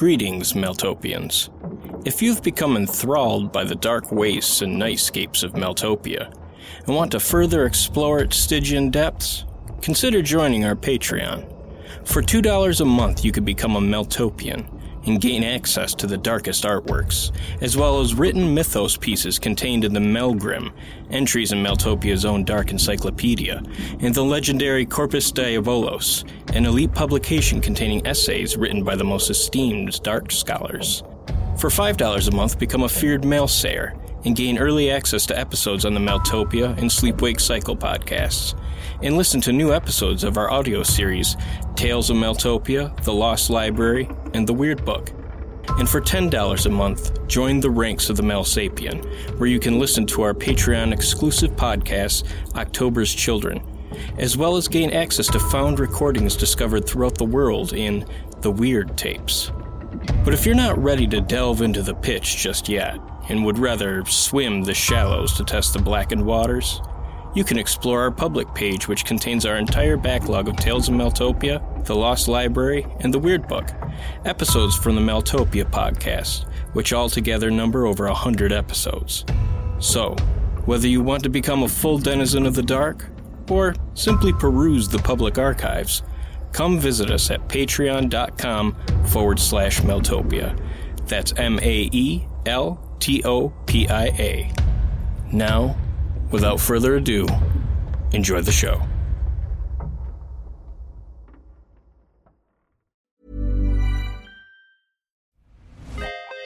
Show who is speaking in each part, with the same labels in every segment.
Speaker 1: Greetings, Maeltopians. If you've become enthralled by the dark wastes and nightscapes of Maeltopia and want to further explore its Stygian depths, consider joining our Patreon. For $2 a month, you could become a Maeltopian and gain access to the darkest artworks, as well as written mythos pieces contained in the Maelgrim, entries in Maeltopia's own dark encyclopedia, and the legendary Corpus Diabolos, an elite publication containing essays written by the most esteemed dark scholars. For $5 a month, become a feared Maelsayer and gain early access to episodes on the Maeltopia and Sleepwake Cycle podcasts, and listen to new episodes of our audio series Tales of Maeltopia, The Lost Library, and The Weird Book. And for $10 a month, join the ranks of the Maelsapien, where you can listen to our Patreon exclusive podcast, October's Children, as well as gain access to found recordings discovered throughout the world in The Weird Tapes. But if you're not ready to delve into the pitch just yet, and would rather swim the shallows to test the blackened waters, you can explore our public page, which contains our entire backlog of Tales of Maeltopia, The Lost Library, and The Weird Book, episodes from the Maeltopia podcast, which altogether number over a hundred episodes. So, whether you want to become a full denizen of the dark, or simply peruse the public archives, come visit us at patreon.com forward slash Maeltopia. That's M A E L T O P I A. Now, without further ado, enjoy the show.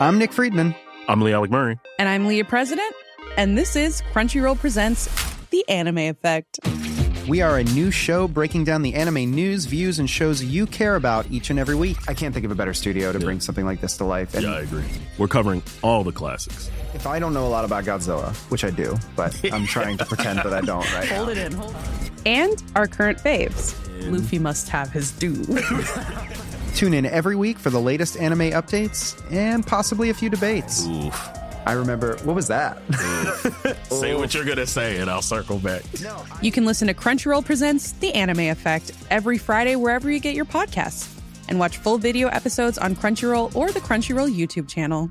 Speaker 2: I'm Nick Friedman.
Speaker 3: I'm Lee Alec Murray.
Speaker 4: And I'm Leah President, and this is Crunchyroll Presents The Anime Effect.
Speaker 2: We are a new show breaking down the anime news, views, and shows you care about each and every week. I can't think of a better studio to bring something like this to life. And
Speaker 3: Yeah, I agree. We're covering all the classics.
Speaker 2: If I don't know a lot about Godzilla, which I do, but I'm trying to pretend that I don't right now.
Speaker 4: it in, hold And our current faves. Luffy must have his due.
Speaker 2: Tune in every week for the latest anime updates and possibly a few debates.
Speaker 3: Oof.
Speaker 2: I remember, what was that?
Speaker 3: Say what you're gonna say, and I'll circle back.
Speaker 4: you can listen to Crunchyroll Presents The Anime Effect every Friday wherever you get your podcasts. And watch full video episodes on Crunchyroll or the Crunchyroll YouTube channel.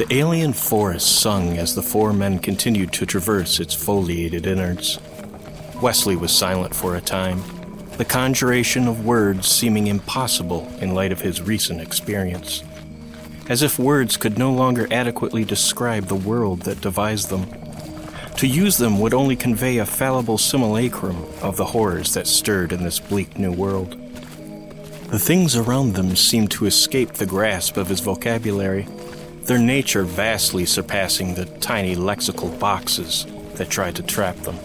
Speaker 1: The alien forest sung as the four men continued to traverse its foliated innards. Wesley was silent for a time, the conjuration of words seeming impossible in light of his recent experience. As if words could no longer adequately describe the world that devised them. To use them would only convey a fallible simulacrum of the horrors that stirred in this bleak new world. The things around them seemed to escape the grasp of his vocabulary, their nature vastly surpassing the tiny lexical boxes that tried to trap them.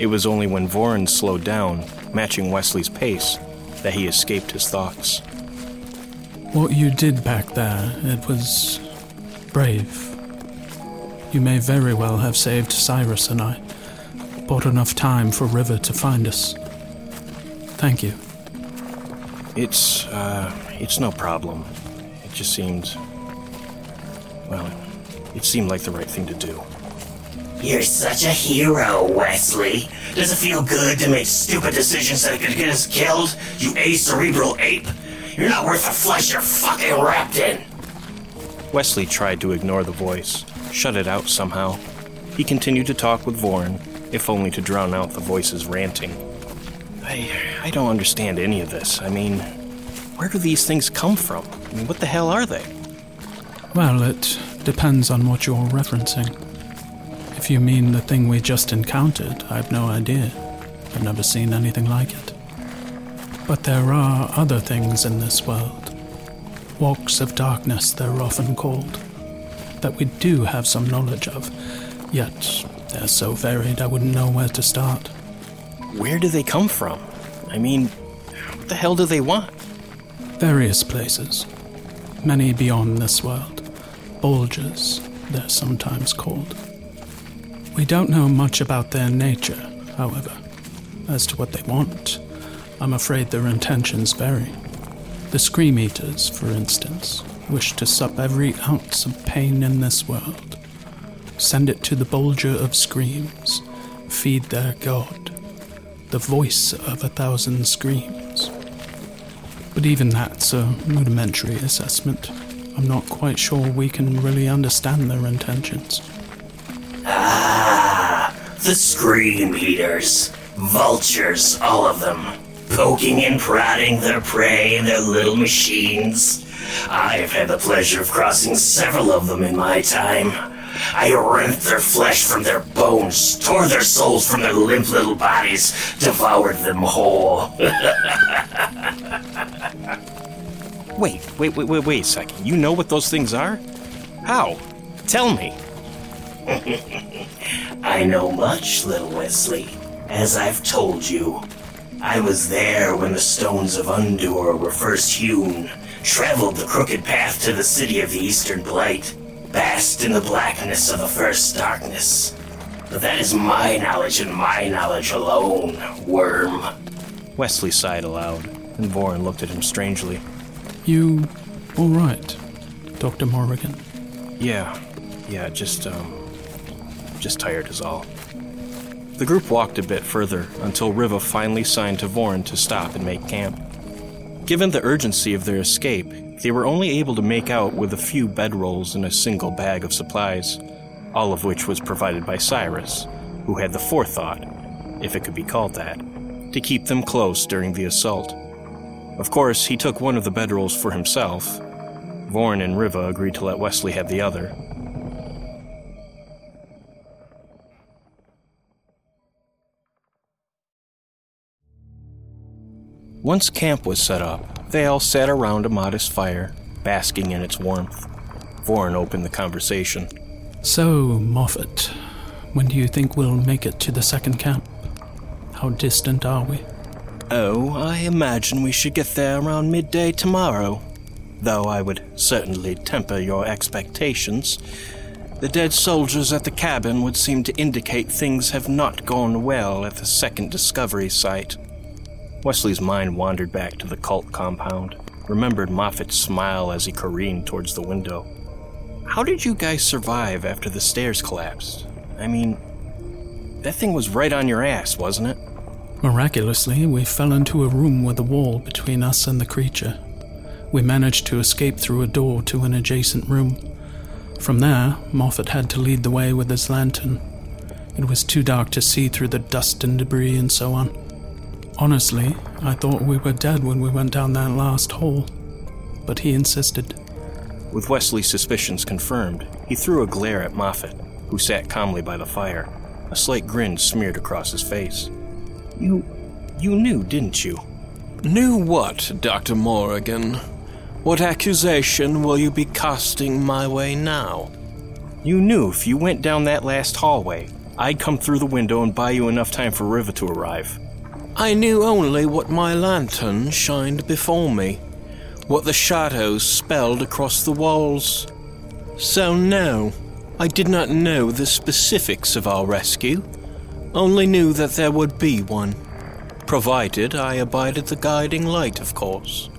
Speaker 1: It was only when Voren slowed down, matching Wesley's pace, that he escaped his thoughts.
Speaker 5: What you did back there, it was brave. You may very well have saved Cyrus and I. Bought enough time for Riva to find us. Thank you.
Speaker 1: It's, uh, it's no problem. It just seemed. Well, it seemed like the right thing to do.
Speaker 6: You're such a hero, Wesley. Does it feel good to make stupid decisions that could get us killed? You acerebral ape. You're not worth the flesh you're fucking wrapped in.
Speaker 1: Wesley tried to ignore the voice, shut it out somehow. He continued to talk with Voren, if only to drown out the voice's ranting. I, I don't understand any of this. I mean, where do these things come from? I mean, what the hell are they?
Speaker 5: Well, it depends on what you're referencing. If you mean the thing we just encountered, I've no idea. I've never seen anything like it. But there are other things in this world. Walks of darkness, they're often called. That we do have some knowledge of, yet they're so varied I wouldn't know where to start.
Speaker 1: Where do they come from? I mean, what the hell do they want?
Speaker 5: Various places. Many beyond this world. Bulges, they're sometimes called. We don't know much about their nature, however. As to what they want, I'm afraid their intentions vary. The Scream Eaters, for instance, wish to sup every ounce of pain in this world, send it to the Bulger of Screams, feed their god, the voice of a thousand screams. But even that's a rudimentary assessment. I'm not quite sure we can really understand their intentions.
Speaker 6: Ah, the scream eaters. Vultures, all of them. Poking and prodding their prey in their little machines. I've had the pleasure of crossing several of them in my time. I rent their flesh from their bones, tore their souls from their limp little bodies, devoured them whole.
Speaker 1: Wait, wait, wait, wait, wait a second. You know what those things are? How? Tell me.
Speaker 6: I know much, little Wesley. As I've told you, I was there when the stones of Undur were first hewn, traveled the crooked path to the city of the Eastern Blight, basked in the blackness of the first darkness. But that is my knowledge and my knowledge alone, worm.
Speaker 1: Wesley sighed aloud, and Voren looked at him strangely.
Speaker 5: You all right, Dr. Morrigan?
Speaker 1: Yeah, yeah, just, um, just tired is all. The group walked a bit further until Riva finally signed to Voren to stop and make camp. Given the urgency of their escape, they were only able to make out with a few bedrolls and a single bag of supplies, all of which was provided by Cyrus, who had the forethought, if it could be called that, to keep them close during the assault. Of course, he took one of the bedrolls for himself. Voren and Riva agreed to let Wesley have the other. Once camp was set up, they all sat around a modest fire, basking in its warmth. Voren opened the conversation.
Speaker 5: So, Moffat, when do you think we'll make it to the second camp? How distant are we?
Speaker 1: Oh, I imagine we should get there around midday tomorrow. Though I would certainly temper your expectations. The dead soldiers at the cabin would seem to indicate things have not gone well at the second discovery site. Wesley's mind wandered back to the cult compound, remembered Moffat's smile as he careened towards the window. How did you guys survive after the stairs collapsed? I mean, that thing was right on your ass, wasn't it?
Speaker 5: Miraculously, we fell into a room with a wall between us and the creature. We managed to escape through a door to an adjacent room. From there, Moffat had to lead the way with his lantern. It was too dark to see through the dust and debris and so on. Honestly, I thought we were dead when we went down that last hole, but he insisted.
Speaker 1: With Wesley's suspicions confirmed, he threw a glare at Moffat, who sat calmly by the fire, a slight grin smeared across his face. You. you knew, didn't you?
Speaker 7: Knew what, Dr. Morrigan? What accusation will you be casting my way now?
Speaker 1: You knew if you went down that last hallway, I'd come through the window and buy you enough time for Riva to arrive.
Speaker 7: I knew only what my lantern shined before me, what the shadows spelled across the walls. So, no, I did not know the specifics of our rescue, only knew that there would be one. Provided I abided the guiding light, of course.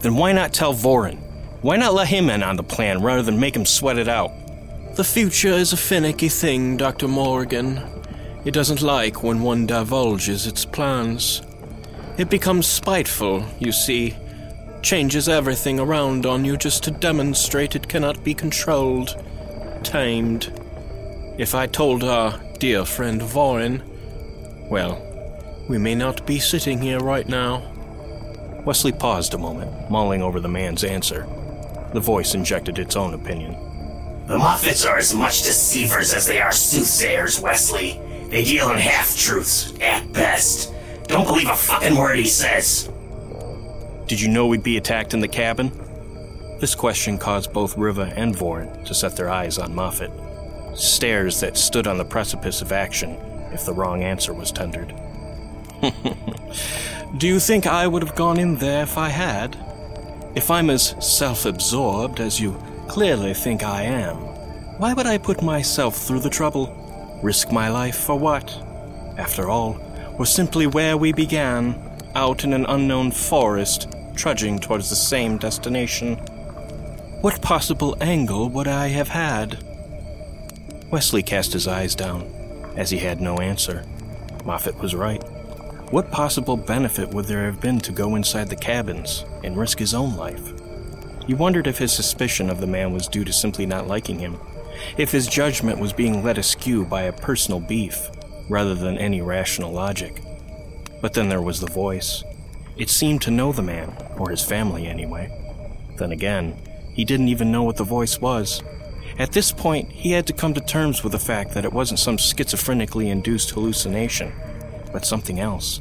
Speaker 1: Then why not tell Voren? Why not let him in on the plan rather than make him sweat it out?
Speaker 7: The future is a finicky thing, Dr. Morgan. It doesn't like when one divulges its plans. It becomes spiteful, you see, changes everything around on you just to demonstrate it cannot be controlled, tamed. If I told our dear friend Voren, well, we may not be sitting here right now.
Speaker 1: Wesley paused a moment, mulling over the man's answer. The voice injected its own opinion.
Speaker 6: The Moffats are as much deceivers as they are soothsayers, Wesley. They deal in half truths, at best. Don't believe a fucking word he says.
Speaker 1: Did you know we'd be attacked in the cabin? This question caused both Riva and Voren to set their eyes on Moffat. Stares that stood on the precipice of action if the wrong answer was tendered.
Speaker 7: Do you think I would have gone in there if I had? If I'm as self absorbed as you clearly think I am, why would I put myself through the trouble? Risk my life for what? After all, we're simply where we began, out in an unknown forest, trudging towards the same destination. What possible angle would I have had?
Speaker 1: Wesley cast his eyes down, as he had no answer. Moffat was right. What possible benefit would there have been to go inside the cabins and risk his own life? He wondered if his suspicion of the man was due to simply not liking him, if his judgment was being led askew by a personal beef rather than any rational logic. But then there was the voice. It seemed to know the man, or his family anyway. Then again, he didn't even know what the voice was. At this point, he had to come to terms with the fact that it wasn't some schizophrenically induced hallucination but something else.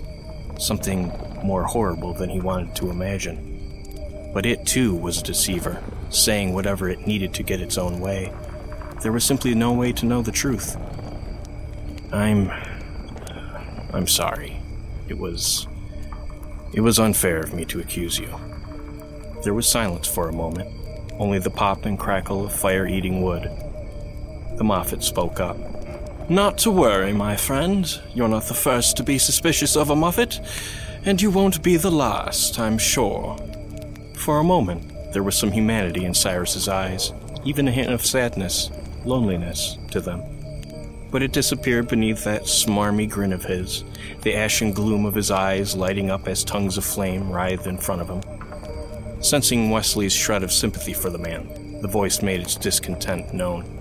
Speaker 1: Something more horrible than he wanted to imagine. But it too was a deceiver, saying whatever it needed to get its own way. There was simply no way to know the truth. I'm. I'm sorry. It was. It was unfair of me to accuse you. There was silence for a moment, only the pop and crackle of fire eating wood. The Moffat spoke up.
Speaker 7: Not to worry, my friend. You're not the first to be suspicious of a Moffat, and you won't be the last, I'm sure.
Speaker 1: For a moment, there was some humanity in Cyrus's eyes, even a hint of sadness, loneliness to them. But it disappeared beneath that smarmy grin of his, the ashen gloom of his eyes lighting up as tongues of flame writhed in front of him. Sensing Wesley's shred of sympathy for the man, the voice made its discontent known.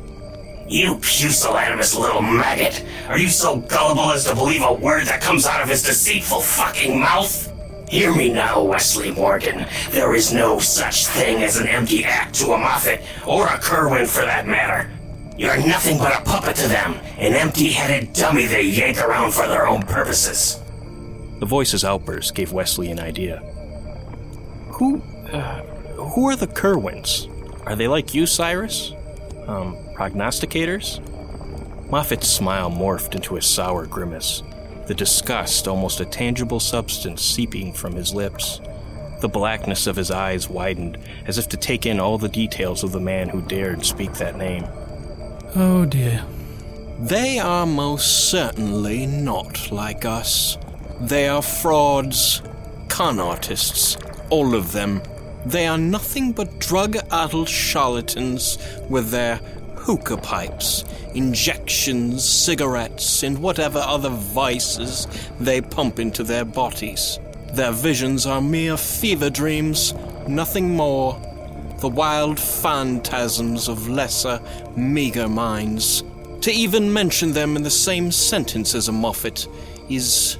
Speaker 6: You pusillanimous little maggot! Are you so gullible as to believe a word that comes out of his deceitful fucking mouth? Hear me now, Wesley Morgan. There is no such thing as an empty act to a Moffat, or a Kerwin for that matter. You're nothing but a puppet to them, an empty headed dummy they yank around for their own purposes.
Speaker 1: The voice's outburst gave Wesley an idea. Who. Uh, who are the Kerwins? Are they like you, Cyrus? Um, prognosticators? Moffat's smile morphed into a sour grimace, the disgust almost a tangible substance seeping from his lips. The blackness of his eyes widened, as if to take in all the details of the man who dared speak that name.
Speaker 5: Oh dear.
Speaker 7: They are most certainly not like us. They are frauds, con artists, all of them. They are nothing but drug addled charlatans with their hookah pipes, injections, cigarettes, and whatever other vices they pump into their bodies. Their visions are mere fever dreams, nothing more. the wild phantasms of lesser, meager minds. To even mention them in the same sentence as a Moffat is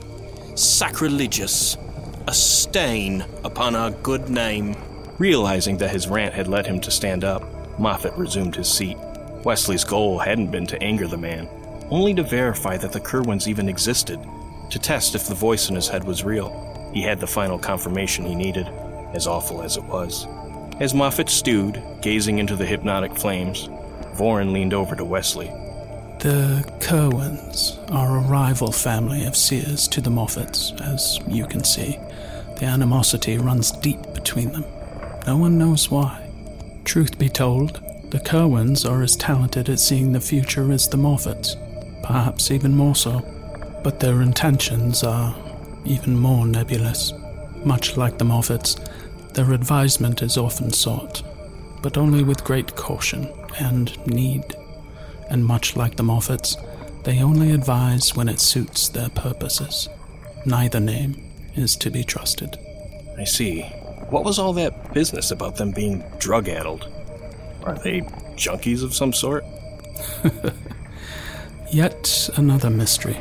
Speaker 7: sacrilegious, a stain upon our good name.
Speaker 1: Realizing that his rant had led him to stand up, Moffat resumed his seat. Wesley's goal hadn't been to anger the man, only to verify that the Kerwins even existed, to test if the voice in his head was real. He had the final confirmation he needed, as awful as it was. As Moffat stewed, gazing into the hypnotic flames, Voren leaned over to Wesley.
Speaker 5: The Kerwins are a rival family of seers to the Moffats, as you can see. The animosity runs deep between them. No one knows why. Truth be told, the Kerwins are as talented at seeing the future as the Moffats, perhaps even more so. But their intentions are even more nebulous. Much like the Moffats, their advisement is often sought, but only with great caution and need. And much like the Moffats, they only advise when it suits their purposes. Neither name is to be trusted.
Speaker 1: I see. What was all that business about them being drug addled? Are they junkies of some sort?
Speaker 5: Yet another mystery.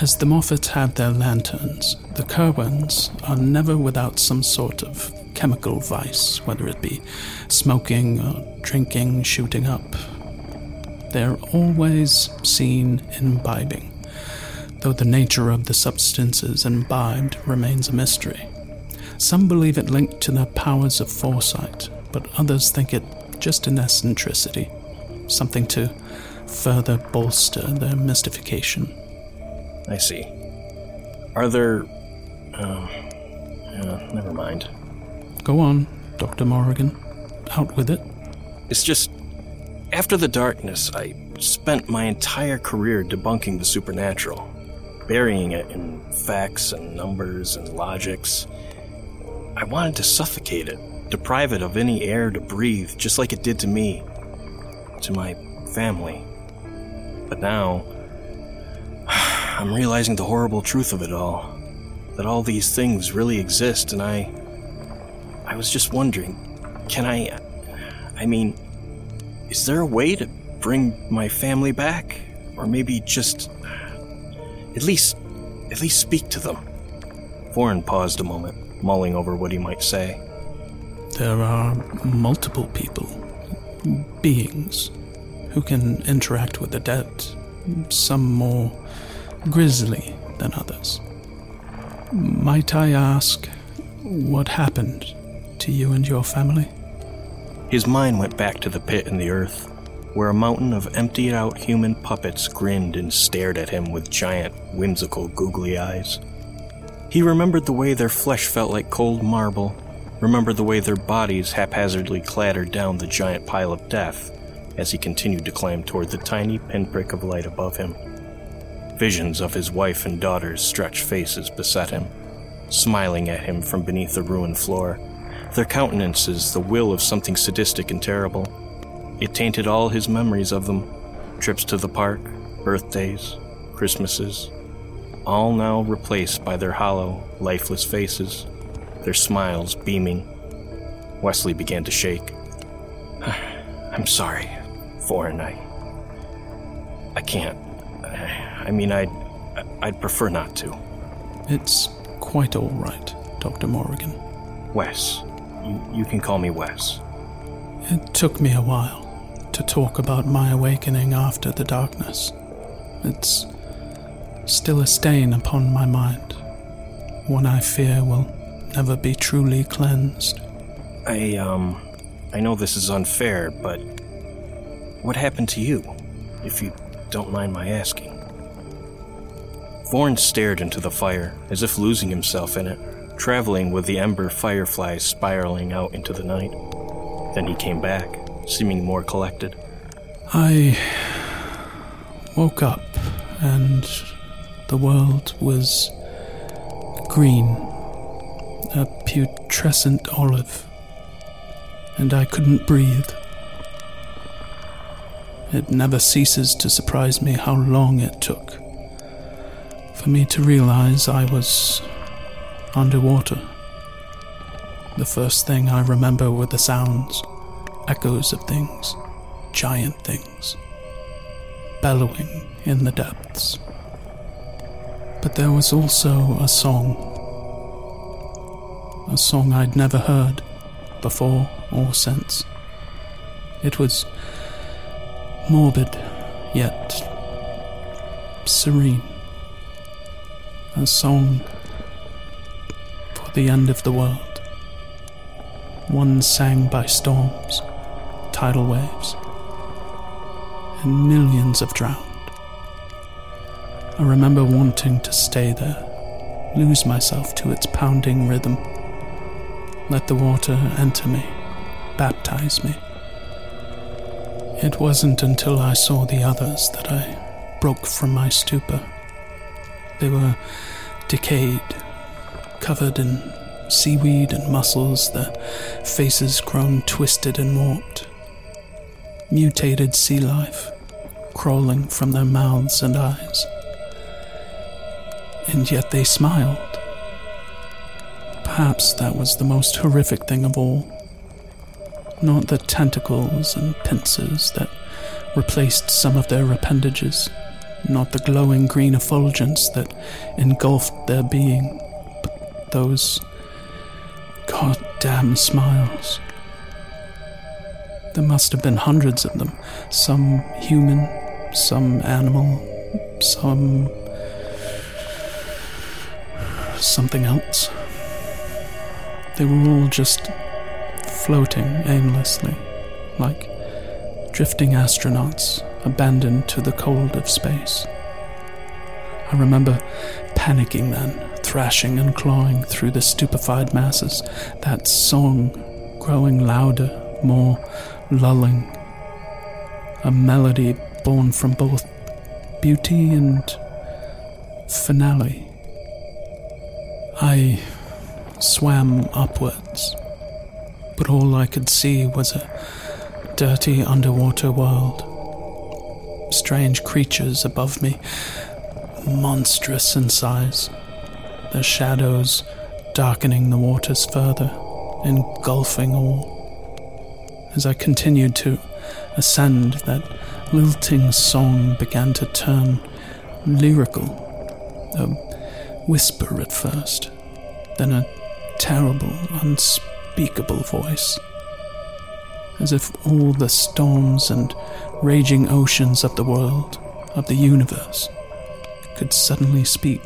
Speaker 5: As the Moffats have their lanterns, the Kerwins are never without some sort of chemical vice, whether it be smoking or drinking, shooting up. They're always seen imbibing, though the nature of the substances imbibed remains a mystery. Some believe it linked to their powers of foresight, but others think it just an eccentricity, something to further bolster their mystification.
Speaker 1: I see. Are there. Um. Uh, never mind.
Speaker 5: Go on, Dr. Morrigan. Out with it.
Speaker 1: It's just. After the darkness, I spent my entire career debunking the supernatural, burying it in facts and numbers and logics. I wanted to suffocate it, deprive it of any air to breathe, just like it did to me, to my family. But now, I'm realizing the horrible truth of it all. That all these things really exist, and I. I was just wondering can I. I mean, is there a way to bring my family back? Or maybe just. At least. At least speak to them. Warren paused a moment, mulling over what he might say.
Speaker 5: There are multiple people, beings, who can interact with the dead, some more grisly than others. Might I ask what happened to you and your family?
Speaker 1: His mind went back to the pit in the earth, where a mountain of emptied out human puppets grinned and stared at him with giant, whimsical, googly eyes. He remembered the way their flesh felt like cold marble, remembered the way their bodies haphazardly clattered down the giant pile of death as he continued to climb toward the tiny pinprick of light above him. Visions of his wife and daughter's stretched faces beset him, smiling at him from beneath the ruined floor, their countenances the will of something sadistic and terrible. It tainted all his memories of them trips to the park, birthdays, Christmases, all now replaced by their hollow, lifeless faces, their smiles beaming. Wesley began to shake. I'm sorry, Voren. I. I can't. I mean, I'd. I'd prefer not to.
Speaker 5: It's quite all right, Dr. Morrigan.
Speaker 1: Wes. You, you can call me Wes.
Speaker 5: It took me a while to talk about my awakening after the darkness. It's still a stain upon my mind, one I fear will never be truly cleansed.
Speaker 1: I, um. I know this is unfair, but. What happened to you, if you don't mind my asking? Voren stared into the fire, as if losing himself in it, traveling with the ember fireflies spiraling out into the night. Then he came back, seeming more collected.
Speaker 5: I woke up and the world was green, a putrescent olive, and I couldn't breathe. It never ceases to surprise me how long it took for me to realize I was underwater. The first thing I remember were the sounds echoes of things, giant things, bellowing in the depths. But there was also a song. A song I'd never heard before or since. It was morbid, yet serene. A song for the end of the world. One sang by storms, tidal waves, and millions of drowned. I remember wanting to stay there, lose myself to its pounding rhythm, let the water enter me, baptize me. It wasn't until I saw the others that I broke from my stupor. They were decayed, covered in seaweed and mussels, their faces grown twisted and warped. Mutated sea life crawling from their mouths and eyes and yet they smiled. Perhaps that was the most horrific thing of all. Not the tentacles and pincers that replaced some of their appendages, not the glowing green effulgence that engulfed their being, but those goddamn smiles. There must have been hundreds of them, some human, some animal, some something else. They were all just floating aimlessly, like drifting astronauts abandoned to the cold of space. I remember panicking then, thrashing and clawing through the stupefied masses, that song growing louder, more lulling. A melody born from both beauty and finale. I swam upwards, but all I could see was a dirty underwater world. Strange creatures above me, monstrous in size, their shadows darkening the waters further, engulfing all. As I continued to ascend, that lilting song began to turn lyrical, a whisper at first, then a terrible, unspeakable voice. As if all the storms and raging oceans of the world, of the universe, could suddenly speak.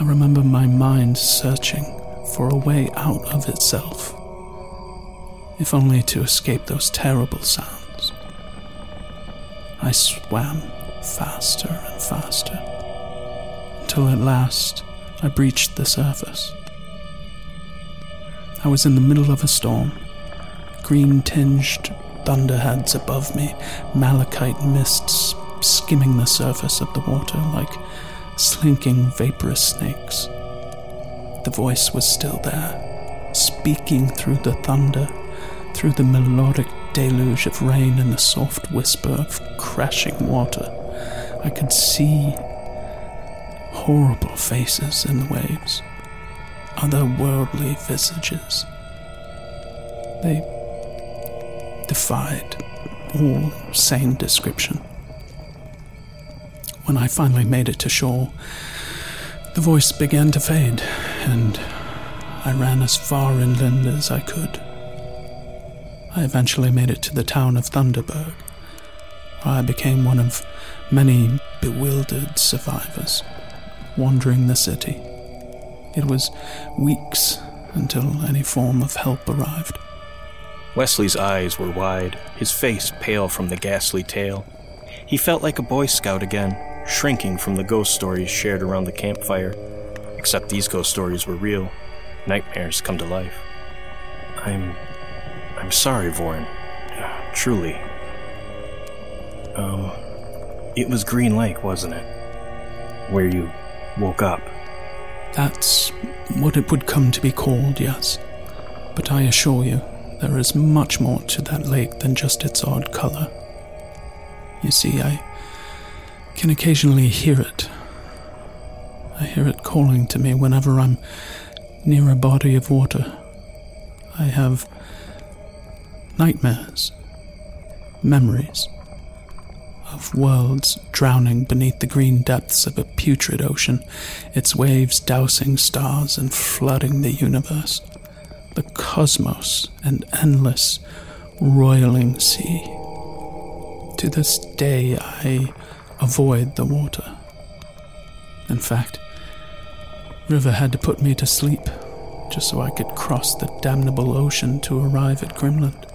Speaker 5: I remember my mind searching for a way out of itself, if only to escape those terrible sounds. I swam faster and faster until at last I breached the surface. I was in the middle of a storm. Green tinged thunderheads above me, malachite mists skimming the surface of the water like slinking vaporous snakes. The voice was still there, speaking through the thunder, through the melodic deluge of rain and the soft whisper of crashing water. I could see horrible faces in the waves, otherworldly visages. They defied all sane description. When I finally made it to shore, the voice began to fade, and I ran as far inland as I could. I eventually made it to the town of Thunderberg, where I became one of many bewildered survivors wandering the city. It was weeks until any form of help arrived.
Speaker 1: Wesley's eyes were wide, his face pale from the ghastly tale. He felt like a Boy Scout again, shrinking from the ghost stories shared around the campfire. Except these ghost stories were real. Nightmares come to life. I'm. I'm sorry, Voren. Truly. Um. It was Green Lake, wasn't it? Where you woke up.
Speaker 5: That's what it would come to be called, yes. But I assure you, there is much more to that lake than just its odd color. You see, I can occasionally hear it. I hear it calling to me whenever I'm near a body of water. I have nightmares, memories of worlds drowning beneath the green depths of a putrid ocean, its waves dousing stars and flooding the universe, the cosmos, and endless, roiling sea. To this day, I avoid the water. In fact, Riva had to put me to sleep just so I could cross the damnable ocean to arrive at Grimland.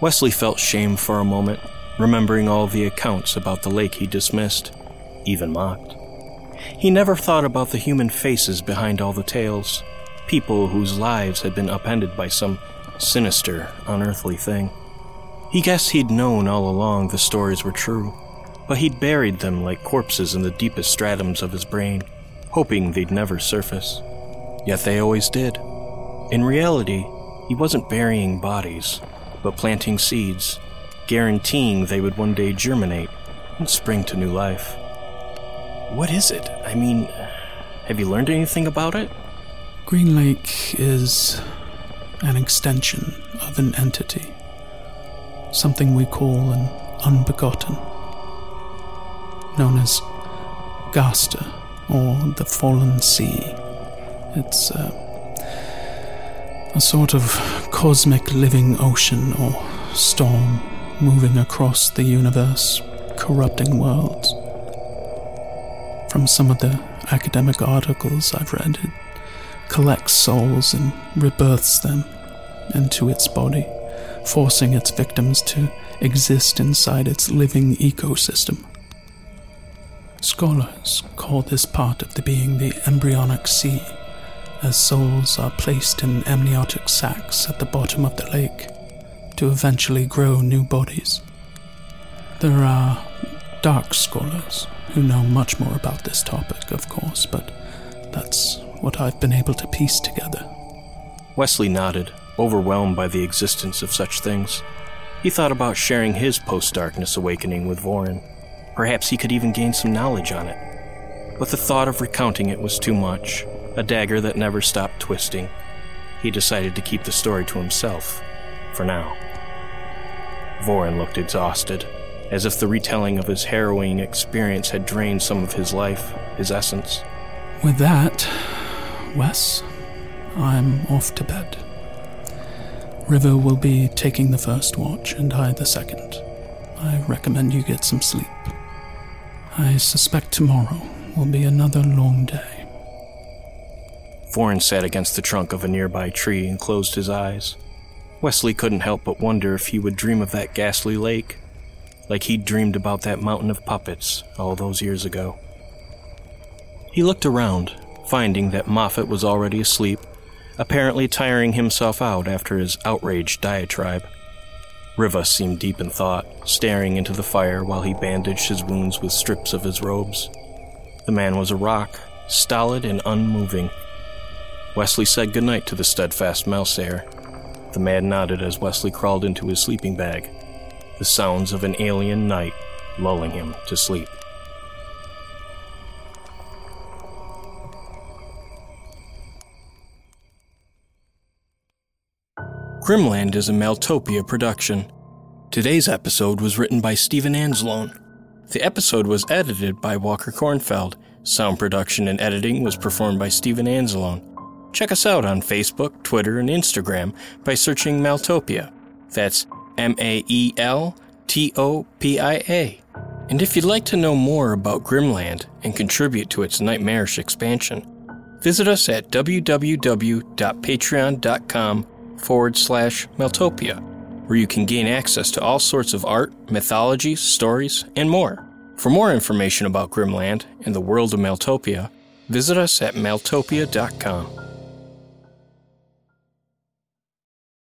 Speaker 1: Wesley felt shame for a moment, remembering all the accounts about the lake he dismissed, even mocked. He never thought about the human faces behind all the tales, people whose lives had been upended by some sinister, unearthly thing. He guessed he'd known all along the stories were true, but he'd buried them like corpses in the deepest stratums of his brain, hoping they'd never surface. Yet they always did. In reality, he wasn't burying bodies, but planting seeds, guaranteeing they would one day germinate and spring to new life. What is it? I mean, have you learned anything about it?
Speaker 5: Green Lake is an extension of an entity, something we call an unbegotten, known as Gaster or the Fallen Sea. It's uh, a sort of cosmic living ocean or storm moving across the universe, corrupting worlds. From some of the academic articles I've read, it collects souls and rebirths them into its body, forcing its victims to exist inside its living ecosystem. Scholars call this part of the being the embryonic sea, as souls are placed in amniotic sacs at the bottom of the lake to eventually grow new bodies. There are dark scholars who know much more about this topic, of course, but that's what I've been able to piece together.
Speaker 1: Wesley nodded, overwhelmed by the existence of such things. He thought about sharing his post darkness awakening with Voren. Perhaps he could even gain some knowledge on it. But the thought of recounting it was too much, a dagger that never stopped twisting. He decided to keep the story to himself, for now. Voren looked exhausted, as if the retelling of his harrowing experience had drained some of his life, his essence.
Speaker 5: With that, Wes, I'm off to bed. Riva will be taking the first watch and I the second. I recommend you get some sleep. I suspect tomorrow will be another long day.
Speaker 1: Voren sat against the trunk of a nearby tree and closed his eyes. Wesley couldn't help but wonder if he would dream of that ghastly lake, like he'd dreamed about that mountain of puppets all those years ago. He looked around, finding that Moffat was already asleep, apparently tiring himself out after his outraged diatribe. Riva seemed deep in thought, staring into the fire while he bandaged his wounds with strips of his robes. The man was a rock, stolid and unmoving. Wesley said goodnight to the steadfast Maelsayer. The man nodded as Wesley crawled into his sleeping bag, the sounds of an alien night lulling him to sleep. Grimland is a Maeltopia production. Today's episode was written by Stephen Anzalone. The episode was edited by Walker Kornfeld. Sound production and editing was performed by Stephen Anzalone. Check us out on Facebook, Twitter, and Instagram by searching Maeltopia. That's M A E L T O P I A. And if you'd like to know more about Grimland and contribute to its nightmarish expansion, visit us at www.patreon.com forward slash Maeltopia, where you can gain access to all sorts of art, mythology, stories, and more. For more information about Grimland and the world of Maeltopia, visit us at maeltopia.com.